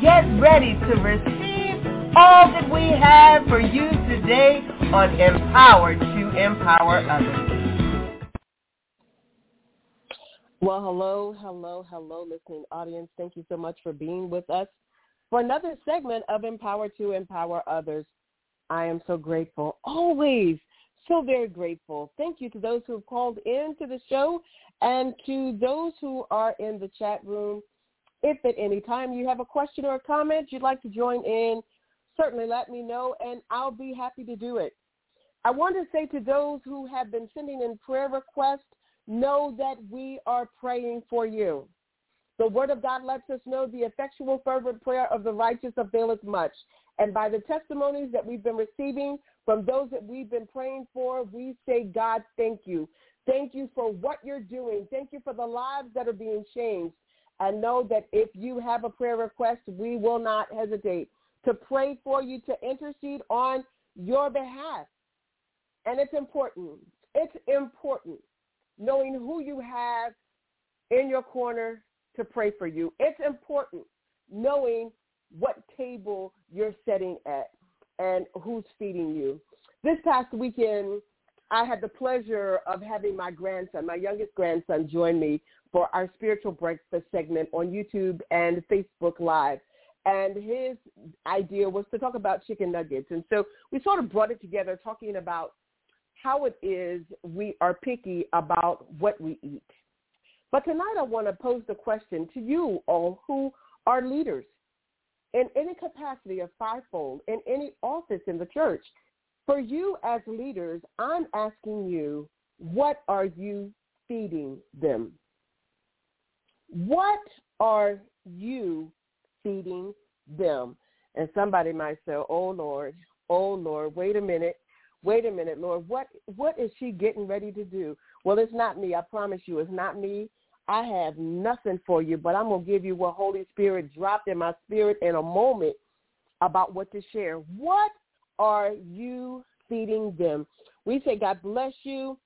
get ready to receive all that we have for you today on Empower to Empower Others. Well, hello, hello, hello, listening audience. Thank you so much for being with us for another segment of Empower to Empower Others. I am so grateful, always so very grateful. Thank you to those who have called in to the show and to those who are in the chat room. If at any time you have a question or a comment you'd like to join in, certainly let me know and I'll be happy to do it. I want to say to those who have been sending in prayer requests, know that we are praying for you. The word of God lets us know the effectual fervent prayer of the righteous availeth much. And by the testimonies that we've been receiving from those that we've been praying for, we say, God, thank you. Thank you for what you're doing. Thank you for the lives that are being changed. And know that if you have a prayer request, we will not hesitate to pray for you, to intercede on your behalf. And it's important. It's important knowing who you have in your corner to pray for you. It's important knowing what table you're sitting at and who's feeding you. This past weekend, I had the pleasure of having my grandson, my youngest grandson, join me for our spiritual breakfast segment on YouTube and Facebook Live. And his idea was to talk about chicken nuggets. And so we sort of brought it together talking about how it is we are picky about what we eat. But tonight I want to pose the question to you all who are leaders in any capacity of fivefold, in any office in the church. For you as leaders, I'm asking you, what are you feeding them? What are you feeding them? And somebody might say, oh, Lord, oh, Lord, wait a minute. Wait a minute, Lord. What what is she getting ready to do? Well, it's not me. I promise you, it's not me. I have nothing for you, but I'm going to give you what Holy Spirit dropped in my spirit in a moment about what to share. What are you feeding them? We say, God bless you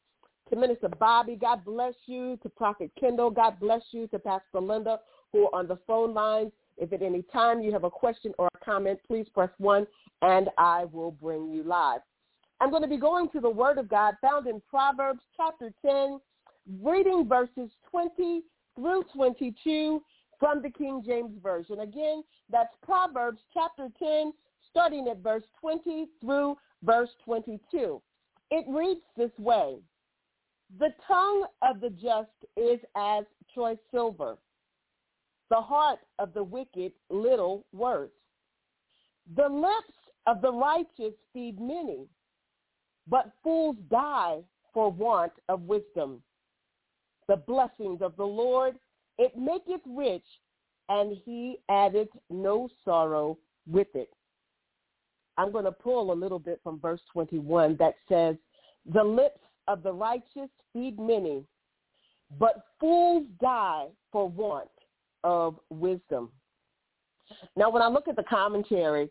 to Minister Bobby. God bless you to Prophet Kendall. God bless you to Pastor Linda, who are on the phone lines. If at any time you have a question or a comment, please press 1 and I will bring you live. I'm going to be going to the Word of God found in Proverbs chapter 10, reading verses 20 through 22 from the King James Version. Again, that's Proverbs chapter 10, starting at verse 20 through verse 22. It reads this way. The tongue of the just is as choice silver. The heart of the wicked little worth. The lips of the righteous feed many, but fools die for want of wisdom the blessings of the Lord. It maketh rich, and he addeth no sorrow with it. I'm going to pull a little bit from verse 21 that says, The lips of the righteous feed many, but fools die for want of wisdom. Now, when I look at the commentary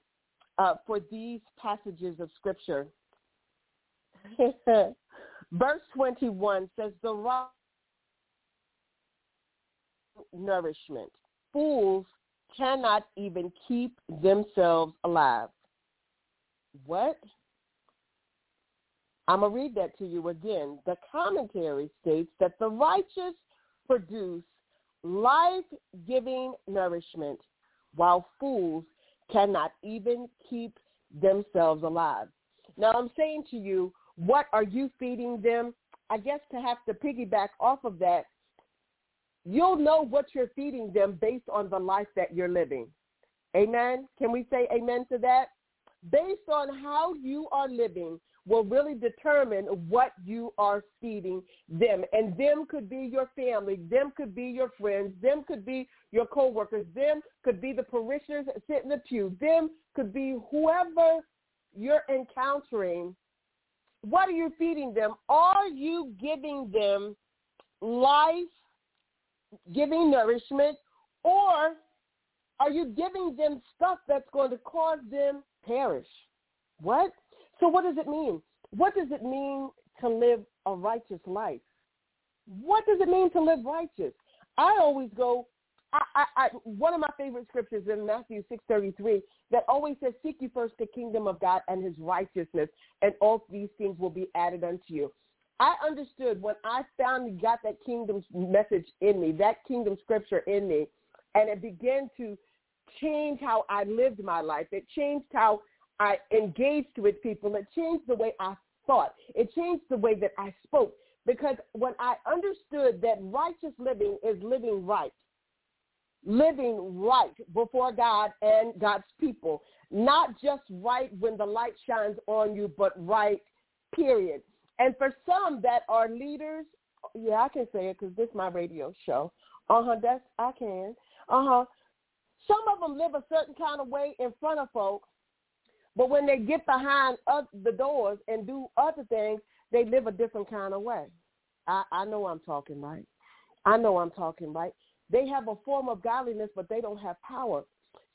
uh, for these passages of Scripture, verse 21 says, The rock nourishment. Fools cannot even keep themselves alive. What? I'm going to read that to you again. The commentary states that the righteous produce life-giving nourishment, while fools cannot even keep themselves alive. Now I'm saying to you, what are you feeding them? I guess to have to piggyback off of that, You'll know what you're feeding them based on the life that you're living. Amen. Can we say amen to that? Based on how you are living, will really determine what you are feeding them. And them could be your family, them could be your friends, them could be your coworkers, them could be the parishioners that sit in the pew, them could be whoever you're encountering. What are you feeding them? Are you giving them life, giving nourishment, or are you giving them stuff that's going to cause them perish? What? So what does it mean? What does it mean to live a righteous life? What does it mean to live righteous? I always go, I, I, I, one of my favorite scriptures in Matthew 6.33 that always says, seek you first the kingdom of God and his righteousness, and all these things will be added unto you. I understood when I finally got that kingdom message in me, that kingdom scripture in me, and it began to change how I lived my life. It changed how I engaged with people. It changed the way I thought. It changed the way that I spoke. Because when I understood that righteous living is living right, living right before God and God's people, not just right when the light shines on you, but right, period. And for some that are leaders, yeah, I can say it because this is my radio show. Uh-huh, that's, I can. Uh-huh. Some of them live a certain kind of way in front of folks, but when they get behind the doors and do other things, they live a different kind of way. I, I know I'm talking right. I know I'm talking right. They have a form of godliness, but they don't have power.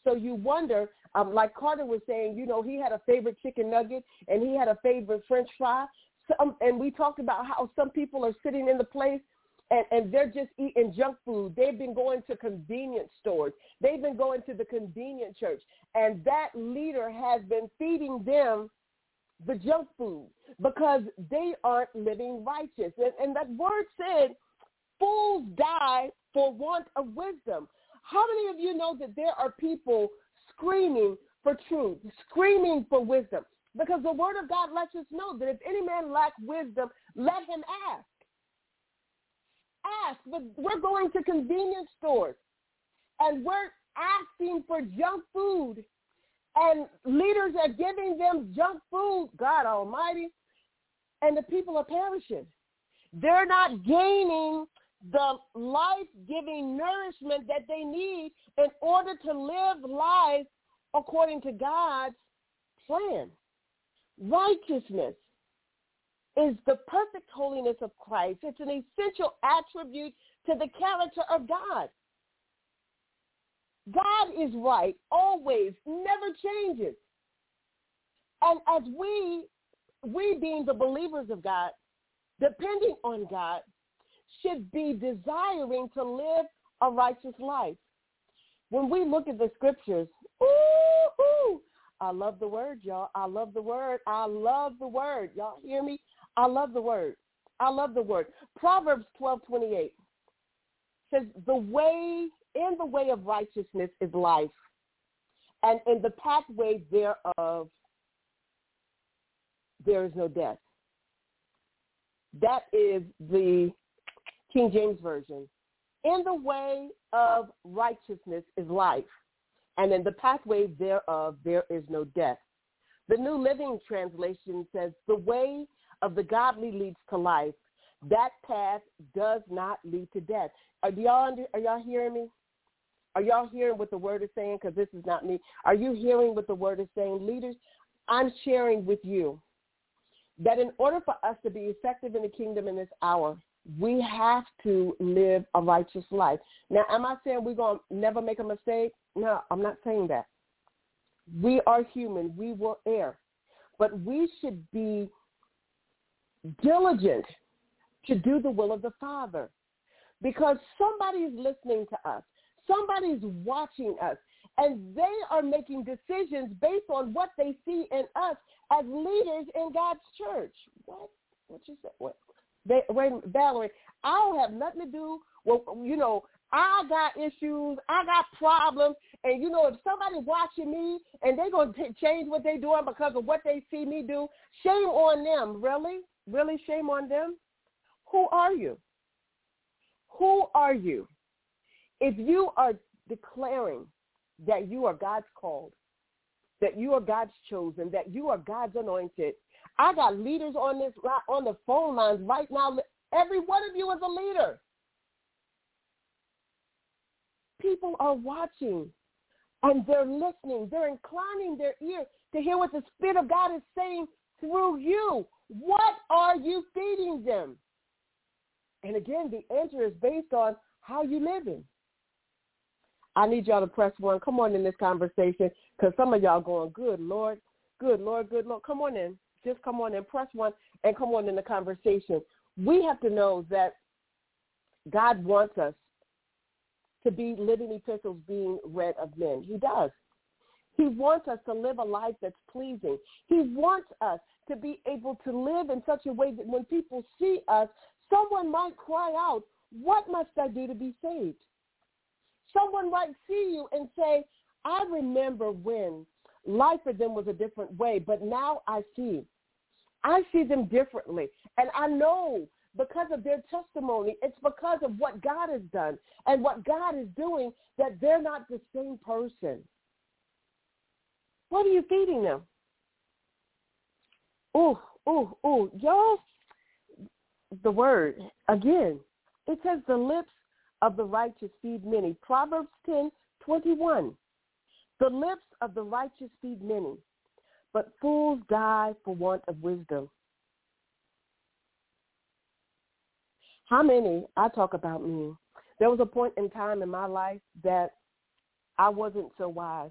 So you wonder, um, like Carter was saying, you know, he had a favorite chicken nugget and he had a favorite French fry. Some, and we talked about how some people are sitting in the place and, and they're just eating junk food. They've been going to convenience stores. They've been going to the convenient church. And that leader has been feeding them the junk food because they aren't living righteous. And, and that word said, fools die for want of wisdom. How many of you know that there are people screaming for truth, screaming for wisdom? Because the word of God lets us know that if any man lack wisdom, let him ask ask, but we're going to convenience stores and we're asking for junk food and leaders are giving them junk food, God Almighty, and the people are perishing. They're not gaining the life-giving nourishment that they need in order to live life according to God's plan. Righteousness is the perfect holiness of Christ. It's an essential attribute to the character of God. God is right always, never changes. And as we, we being the believers of God, depending on God, should be desiring to live a righteous life. When we look at the scriptures, ooh, I love the word, y'all. I love the word. I love the word. Y'all hear me? I love the word. I love the word. Proverbs twelve twenty eight says, the way, in the way of righteousness is life, and in the pathway thereof there is no death. That is the King James Version. In the way of righteousness is life, and in the pathway thereof there is no death. The New Living Translation says, the way of the godly leads to life. That path does not lead to death. Are y'all under, are y'all hearing me? Are y'all hearing what the word is saying? Because this is not me. Are you hearing what the word is saying? Leaders, I'm sharing with you that in order for us to be effective in the kingdom in this hour, we have to live a righteous life. Now, am I saying we're going to never make a mistake? No, I'm not saying that. We are human. We will err. But we should be diligent to do the will of the Father because somebody's listening to us. Somebody's watching us and they are making decisions based on what they see in us as leaders in God's church. What? What you say? What? They, wait, Valerie, I don't have nothing to do with, you know, I got issues, I got problems, and you know, if somebody watching me and they're going to change what they're doing because of what they see me do, shame on them, really? really shame on them? Who are you? Who are you? If you are declaring that you are God's called, that you are God's chosen, that you are God's anointed, I got leaders on this on the phone lines right now. Every one of you is a leader. People are watching and they're listening. They're inclining their ear to hear what the Spirit of God is saying through you. What are you feeding them? And again, the answer is based on how you living. I need y'all to press one. Come on in this conversation because some of y'all going, good Lord, good Lord, good Lord. Come on in. Just come on in, press one, and come on in the conversation. We have to know that God wants us to be living epistles being read of men. He does. He wants us to live a life that's pleasing. He wants us to be able to live in such a way that when people see us, someone might cry out, what must I do to be saved? Someone might see you and say, I remember when life for them was a different way, but now I see. I see them differently. And I know because of their testimony, it's because of what God has done and what God is doing that they're not the same person. What are you feeding them? Ooh, ooh, ooh. Y'all, the word, again, it says the lips of the righteous feed many. Proverbs 10, 21. The lips of the righteous feed many, but fools die for want of wisdom. How many, I talk about me, there was a point in time in my life that I wasn't so wise.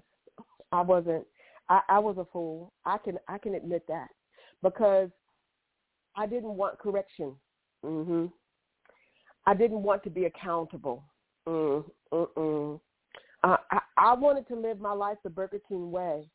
I wasn't, I, I was a fool. I can, I can admit that because I didn't want correction. Mhm. I didn't want to be accountable. Mm, mm-mm. Uh, I, I wanted to live my life the Burger King way.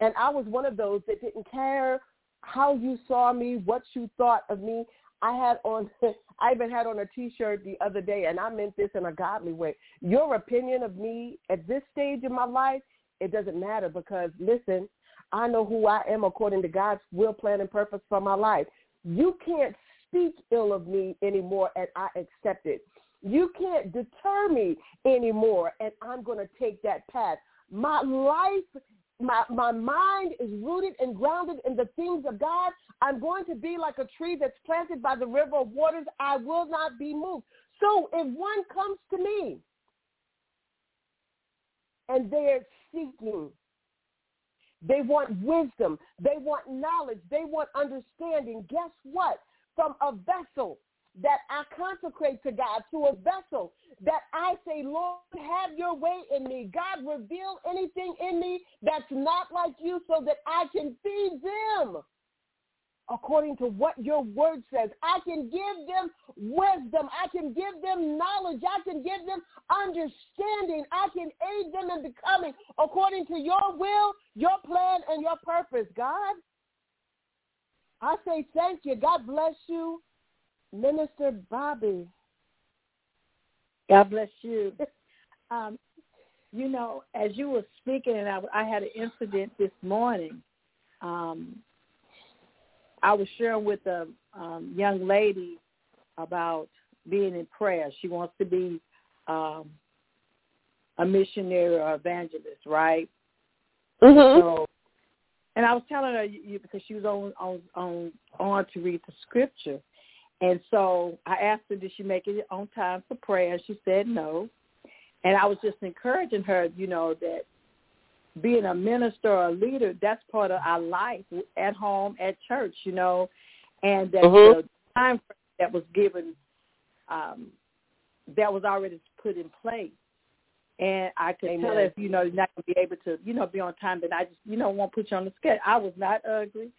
And I was one of those that didn't care how you saw me, what you thought of me. I had on, I even had on a T-shirt the other day, and I meant this in a godly way. Your opinion of me at this stage in my life, it doesn't matter because listen, I know who I am according to God's will, plan, and purpose for my life. You can't speak ill of me anymore, and I accept it. You can't deter me anymore, and I'm going to take that path. My life, my, my mind is rooted and grounded in the things of God. I'm going to be like a tree that's planted by the river of waters. I will not be moved. So if one comes to me and they're seeking they want wisdom. They want knowledge. They want understanding. Guess what? From a vessel that I consecrate to God, to a vessel that I say, Lord, have your way in me. God, reveal anything in me that's not like you so that I can feed them according to what your word says. I can give them wisdom. I can give them knowledge. I can give them understanding. I can aid them in becoming according to your will, your plan, and your purpose, God. I say thank you. God bless you, Minister Bobby. God bless you. Um, you know, as you were speaking, and I, I had an incident this morning. Um, I was sharing with a um, young lady about being in prayer. She wants to be um, a missionary or evangelist, right? Mm-hmm. So, and I was telling her you, because she was on on on on to read the scripture, and so I asked her, did she make it on time for prayer? She said no, and I was just encouraging her, you know, that being a minister or a leader, that's part of our life at home, at church, you know, and that mm-hmm. the time frame that was given, um, that was already put in place. And I could Amen. tell her, if, you know, you're not going to be able to, you know, be on time, then I just, you know, won't put you on the schedule. I was not ugly,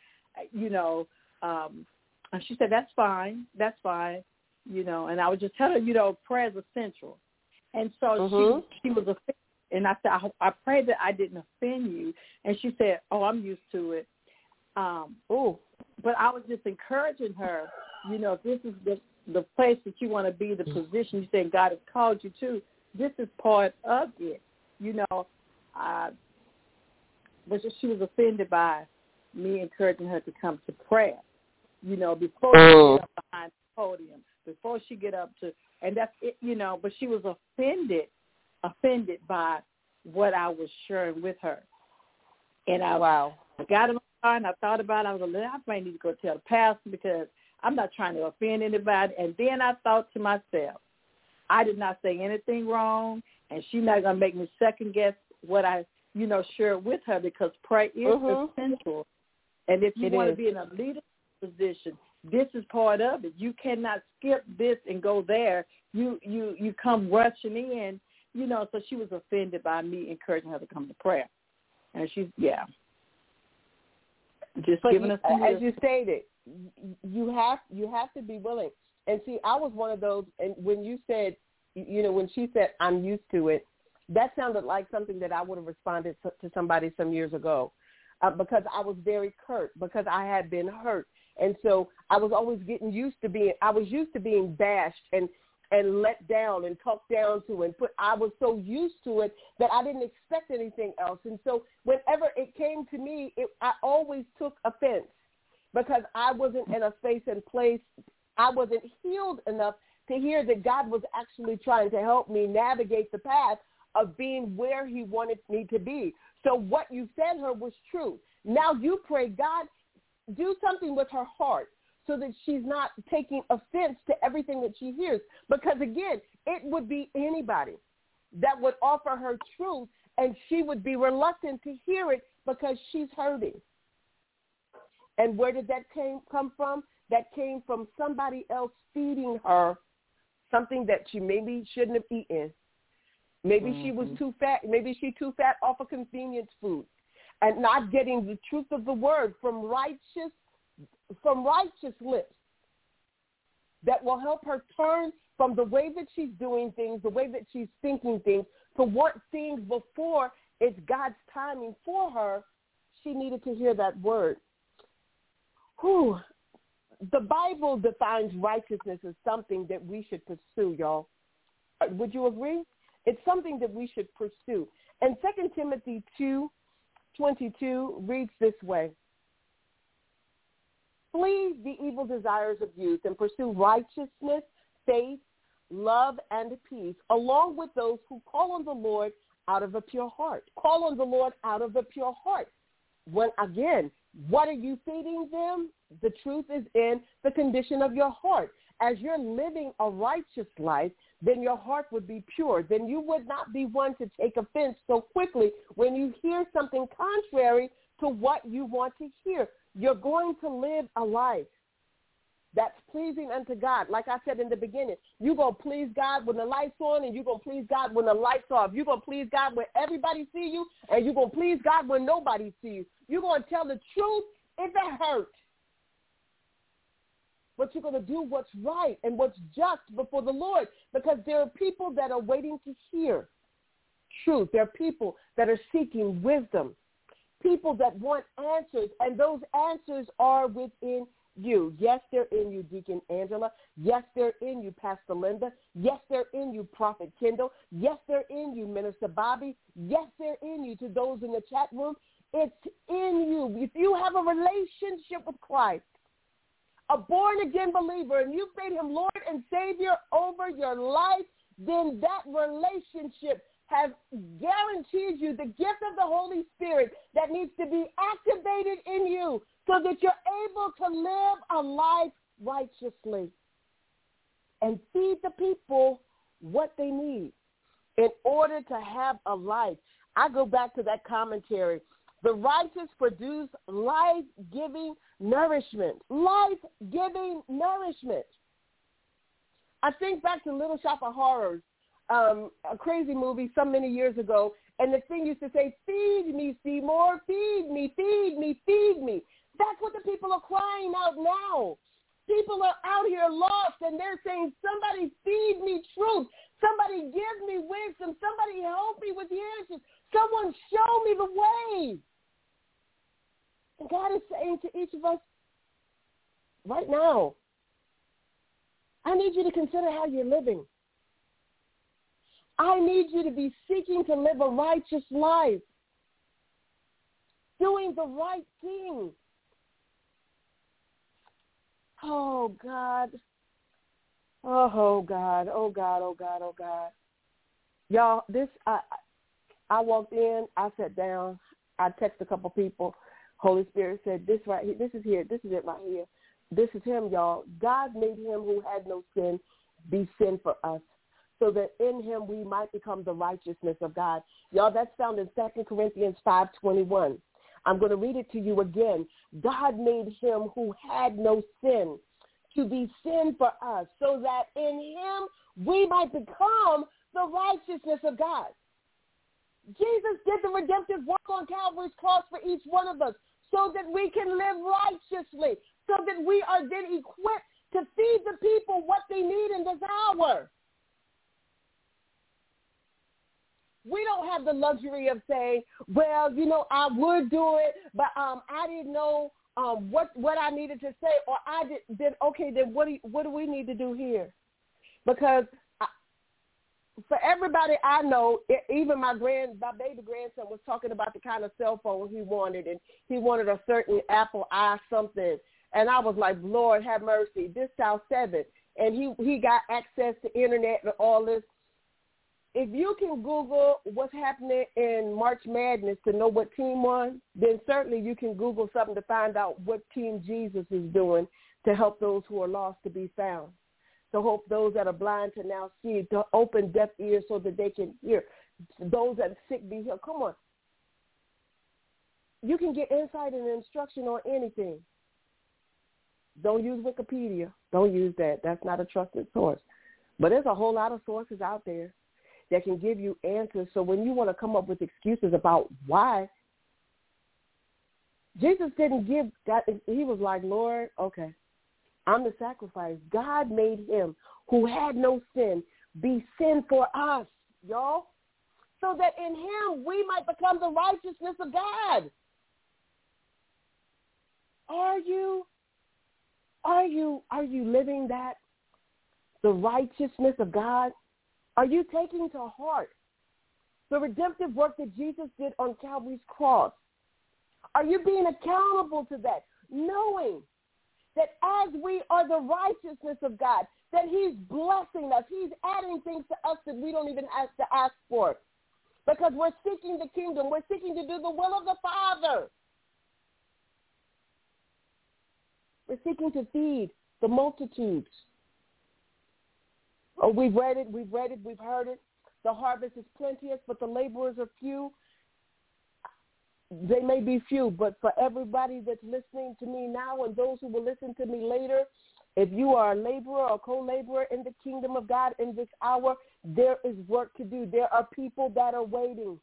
you know. Um, and she said, that's fine. That's fine. You know, and I was just telling her, you know, prayer is essential. And so mm-hmm. she she was a and I said, I, I pray that I didn't offend you. And she said, oh, I'm used to it. Um, oh, but I was just encouraging her, you know, if this is the, the place that you want to be, the position you said God has called you to, this is part of it, you know. Uh, but she was offended by me encouraging her to come to prayer, you know, before she get up behind the podium, before she get up to, and that's it, you know, but she was offended offended by what I was sharing with her. And I wow. I got in my car and I thought about it. I was like, I might need to go tell the pastor because I'm not trying to offend anybody. And then I thought to myself, I did not say anything wrong, and she's not going to make me second guess what I, you know, share with her because prayer is mm-hmm. essential. And if you it want is. to be in a leadership position, this is part of it. You cannot skip this and go there. You you you come rushing in, you know. So she was offended by me encouraging her to come to prayer, and she's yeah, just but giving you, us as you stated, you have you have to be willing. And see, I was one of those. And when you said, you know, when she said, "I'm used to it," that sounded like something that I would have responded to, to somebody some years ago, uh, because I was very curt because I had been hurt, and so I was always getting used to being. I was used to being bashed and and let down and talked down to and put I was so used to it that I didn't expect anything else. And so whenever it came to me, it, I always took offense because I wasn't in a space and place I wasn't healed enough to hear that God was actually trying to help me navigate the path of being where he wanted me to be. So what you said her was true. Now you pray, God, do something with her heart so that she's not taking offense to everything that she hears. Because again, it would be anybody that would offer her truth and she would be reluctant to hear it because she's hurting. And where did that came, come from? That came from somebody else feeding her something that she maybe shouldn't have eaten. Maybe mm-hmm. she was too fat. Maybe she too fat off of convenience food and not getting the truth of the word from righteous from righteous lips that will help her turn from the way that she's doing things, the way that she's thinking things, to what things before it's God's timing for her. She needed to hear that word. Whew. The Bible defines righteousness as something that we should pursue, y'all. Uh, would you agree? It's something that we should pursue. And 2 Timothy 2, 22 reads this way. Flee the evil desires of youth and pursue righteousness, faith, love, and peace, along with those who call on the Lord out of a pure heart. Call on the Lord out of a pure heart. When again, what are you feeding them? The truth is in the condition of your heart. As you're living a righteous life, then your heart would be pure. Then you would not be one to take offense so quickly when you hear something contrary to what you want to hear. You're going to live a life that's pleasing unto God. Like I said in the beginning, you're going to please God when the light's on and you're going to please God when the light's off. You're going to please God when everybody see you and you're going to please God when nobody see you. You're going to tell the truth if it hurts. But you're going to do what's right and what's just before the Lord because there are people that are waiting to hear truth. There are people that are seeking wisdom people that want answers, and those answers are within you. Yes, they're in you, Deacon Angela. Yes, they're in you, Pastor Linda. Yes, they're in you, Prophet Kendall. Yes, they're in you, Minister Bobby. Yes, they're in you to those in the chat room. It's in you. If you have a relationship with Christ, a born-again believer, and you've made him Lord and Savior over your life, then that relationship has guaranteed you the gift of the Holy Spirit that needs to be activated in you so that you're able to live a life righteously and feed the people what they need in order to have a life. I go back to that commentary. The righteous produce life-giving nourishment. Life-giving nourishment. I think back to Little Shop of Horrors um, a crazy movie some many years ago, and the thing used to say, "Feed me, Seymour, feed me, feed me, feed me." That's what the people are crying out now. People are out here lost, and they're saying, "Somebody feed me truth. Somebody give me wisdom. Somebody help me with the answers. Someone show me the way." God is saying to each of us right now, I need you to consider how you're living. I need you to be seeking to live a righteous life, doing the right thing. Oh, God. Oh, oh God. Oh, God. Oh, God. Oh, God. Y'all, this, I, I walked in, I sat down, I texted a couple people. Holy Spirit said, "This right here, this is here, this is it right here. This is him, y'all. God made him who had no sin be sin for us, so that in him we might become the righteousness of God." Y'all, that's found in Second Corinthians five twenty one. I'm going to read it to you again. God made him who had no sin to be sin for us, so that in him we might become the righteousness of God. Jesus did the redemptive work on Calvary's cross for each one of us so that we can live righteously, so that we are then equipped to feed the people what they need in this hour. We don't have the luxury of saying, well, you know, I would do it, but um, I didn't know um, what what I needed to say, or I did. Then okay, then what do you, what do we need to do here? Because for everybody I know, even my grand, my baby grandson was talking about the kind of cell phone he wanted, and he wanted a certain Apple i something, and I was like, Lord have mercy, this child seven, and he he got access to internet and all this. If you can Google what's happening in March Madness to know what team won, then certainly you can Google something to find out what team Jesus is doing to help those who are lost to be found to hope those that are blind to now see, to open deaf ears so that they can hear, those that are sick be healed. Come on. You can get insight and instruction on anything. Don't use Wikipedia. Don't use that. That's not a trusted source. But there's a whole lot of sources out there that can give you answers. So when you want to come up with excuses about why, Jesus didn't give God. He was like, Lord, okay, I'm the sacrifice. God made him who had no sin be sin for us, y'all, so that in him we might become the righteousness of God. Are you, are you, are you living that? The righteousness of God? Are you taking to heart the redemptive work that Jesus did on Calvary's cross? Are you being accountable to that, knowing that as we are the righteousness of God, that he's blessing us. He's adding things to us that we don't even have to ask for. Because we're seeking the kingdom. We're seeking to do the will of the Father. We're seeking to feed the multitudes. Oh, we've read it, we've read it, we've heard it. The harvest is plenteous, but the laborers are few they may be few, but for everybody that's listening to me now and those who will listen to me later, if you are a laborer or co-laborer in the kingdom of God in this hour, there is work to do. There are people that are waiting.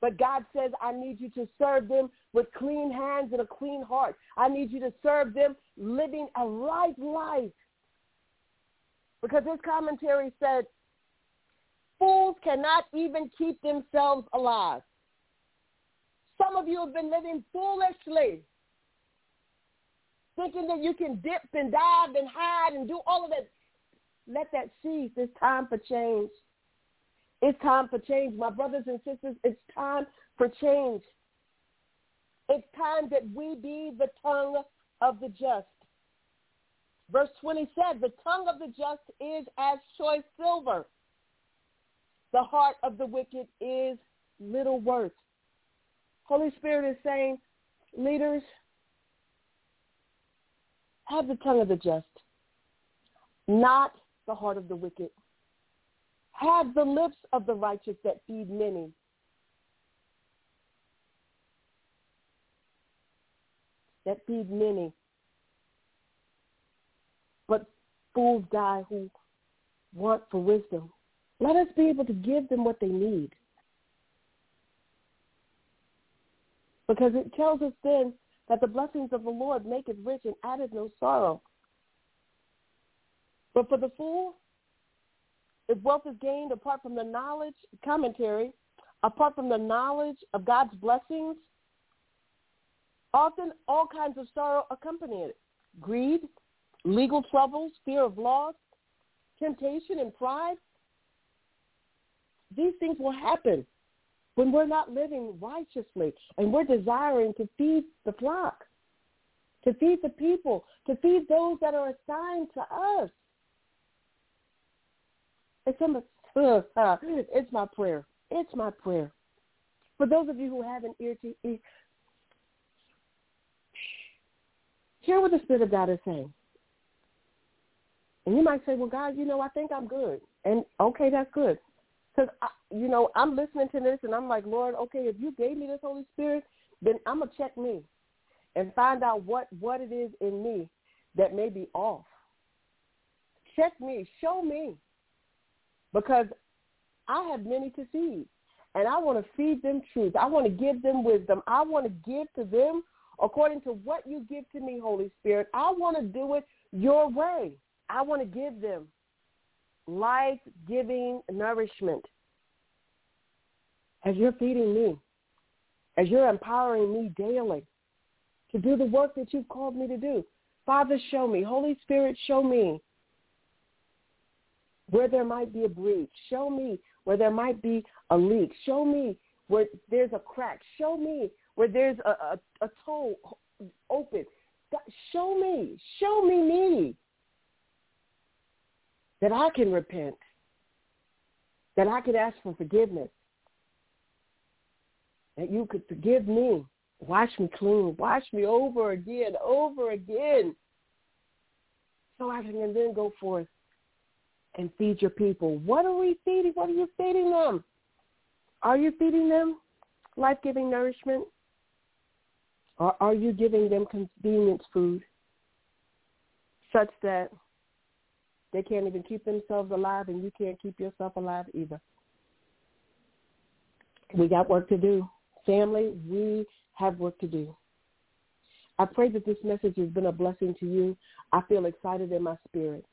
But God says, I need you to serve them with clean hands and a clean heart. I need you to serve them living a right life. Because his commentary said, fools cannot even keep themselves alive. Some of you have been living foolishly, thinking that you can dip and dive and hide and do all of that. Let that cease. It's time for change. It's time for change. My brothers and sisters, it's time for change. It's time that we be the tongue of the just. Verse 20 said, the tongue of the just is as choice silver. The heart of the wicked is little worth. Holy Spirit is saying, leaders, have the tongue of the just, not the heart of the wicked. Have the lips of the righteous that feed many. That feed many. But fools die who want for wisdom. Let us be able to give them what they need. Because it tells us then that the blessings of the Lord make it rich and added no sorrow. But for the fool, if wealth is gained apart from the knowledge, commentary, apart from the knowledge of God's blessings, often all kinds of sorrow accompany it. Greed, legal troubles, fear of loss, temptation, and pride. These things will happen when we're not living righteously and we're desiring to feed the flock, to feed the people, to feed those that are assigned to us. It's, it's my prayer. It's my prayer For those of you who have an ear to ear, hear what the Spirit of God is saying. And you might say, well, God, you know, I think I'm good. And okay, that's good. Because, you know, I'm listening to this and I'm like, Lord, okay, if you gave me this Holy Spirit, then I'm going to check me and find out what, what it is in me that may be off. Check me. Show me. Because I have many to feed. And I want to feed them truth. I want to give them wisdom. I want to give to them according to what you give to me, Holy Spirit. I want to do it your way. I want to give them life-giving nourishment as you're feeding me, as you're empowering me daily to do the work that you've called me to do. Father, show me. Holy Spirit, show me where there might be a breach. Show me where there might be a leak. Show me where there's a crack. Show me where there's a, a, a toe open. Show me. Show me me that I can repent, that I could ask for forgiveness, that you could forgive me, wash me clean, wash me over again, over again, so I can then go forth and feed your people. What are we feeding? What are you feeding them? Are you feeding them life-giving nourishment? Or are you giving them convenience food such that they can't even keep themselves alive, and you can't keep yourself alive either. We got work to do. Family, we have work to do. I pray that this message has been a blessing to you. I feel excited in my spirit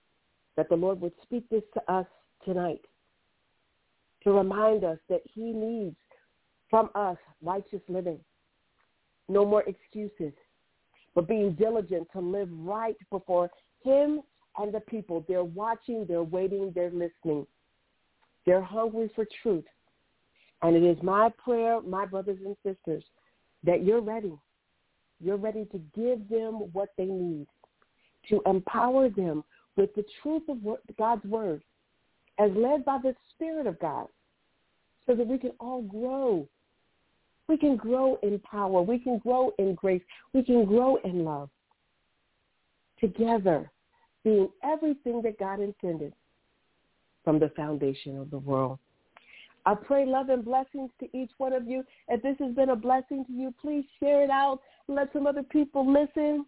that the Lord would speak this to us tonight to remind us that he needs from us righteous living. No more excuses, but being diligent to live right before him and the people. They're watching, they're waiting, they're listening. They're hungry for truth. And it is my prayer, my brothers and sisters, that you're ready. You're ready to give them what they need, to empower them with the truth of God's word as led by the Spirit of God so that we can all grow. We can grow in power. We can grow in grace. We can grow in love together being everything that God intended from the foundation of the world. I pray love and blessings to each one of you. If this has been a blessing to you, please share it out. Let some other people listen.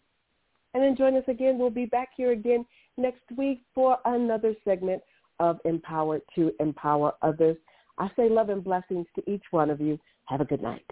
And then join us again. We'll be back here again next week for another segment of Empowered to Empower Others. I say love and blessings to each one of you. Have a good night.